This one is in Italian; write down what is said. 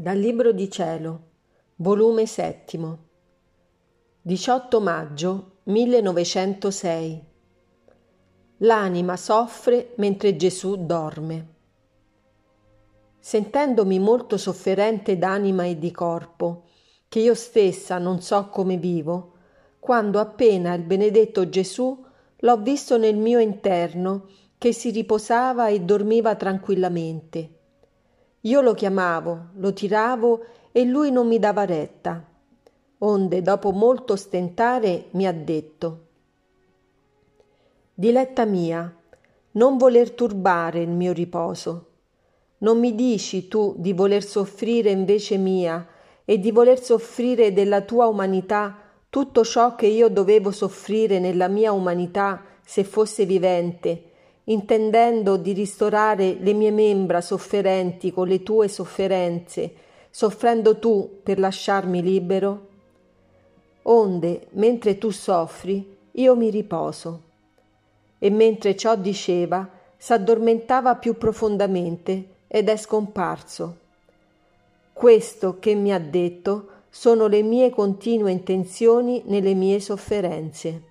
Dal Libro di Cielo, volume settimo, 18 maggio 1906. L'anima soffre mentre Gesù dorme. Sentendomi molto sofferente d'anima e di corpo, che io stessa non so come vivo, quando appena il benedetto Gesù l'ho visto nel mio interno che si riposava e dormiva tranquillamente io lo chiamavo, lo tiravo e lui non mi dava retta. Onde, dopo molto stentare, mi ha detto Diletta mia, non voler turbare il mio riposo. Non mi dici tu di voler soffrire invece mia e di voler soffrire della tua umanità tutto ciò che io dovevo soffrire nella mia umanità se fosse vivente intendendo di ristorare le mie membra sofferenti con le tue sofferenze, soffrendo tu per lasciarmi libero? Onde, mentre tu soffri, io mi riposo. E mentre ciò diceva, s'addormentava più profondamente ed è scomparso. Questo che mi ha detto sono le mie continue intenzioni nelle mie sofferenze.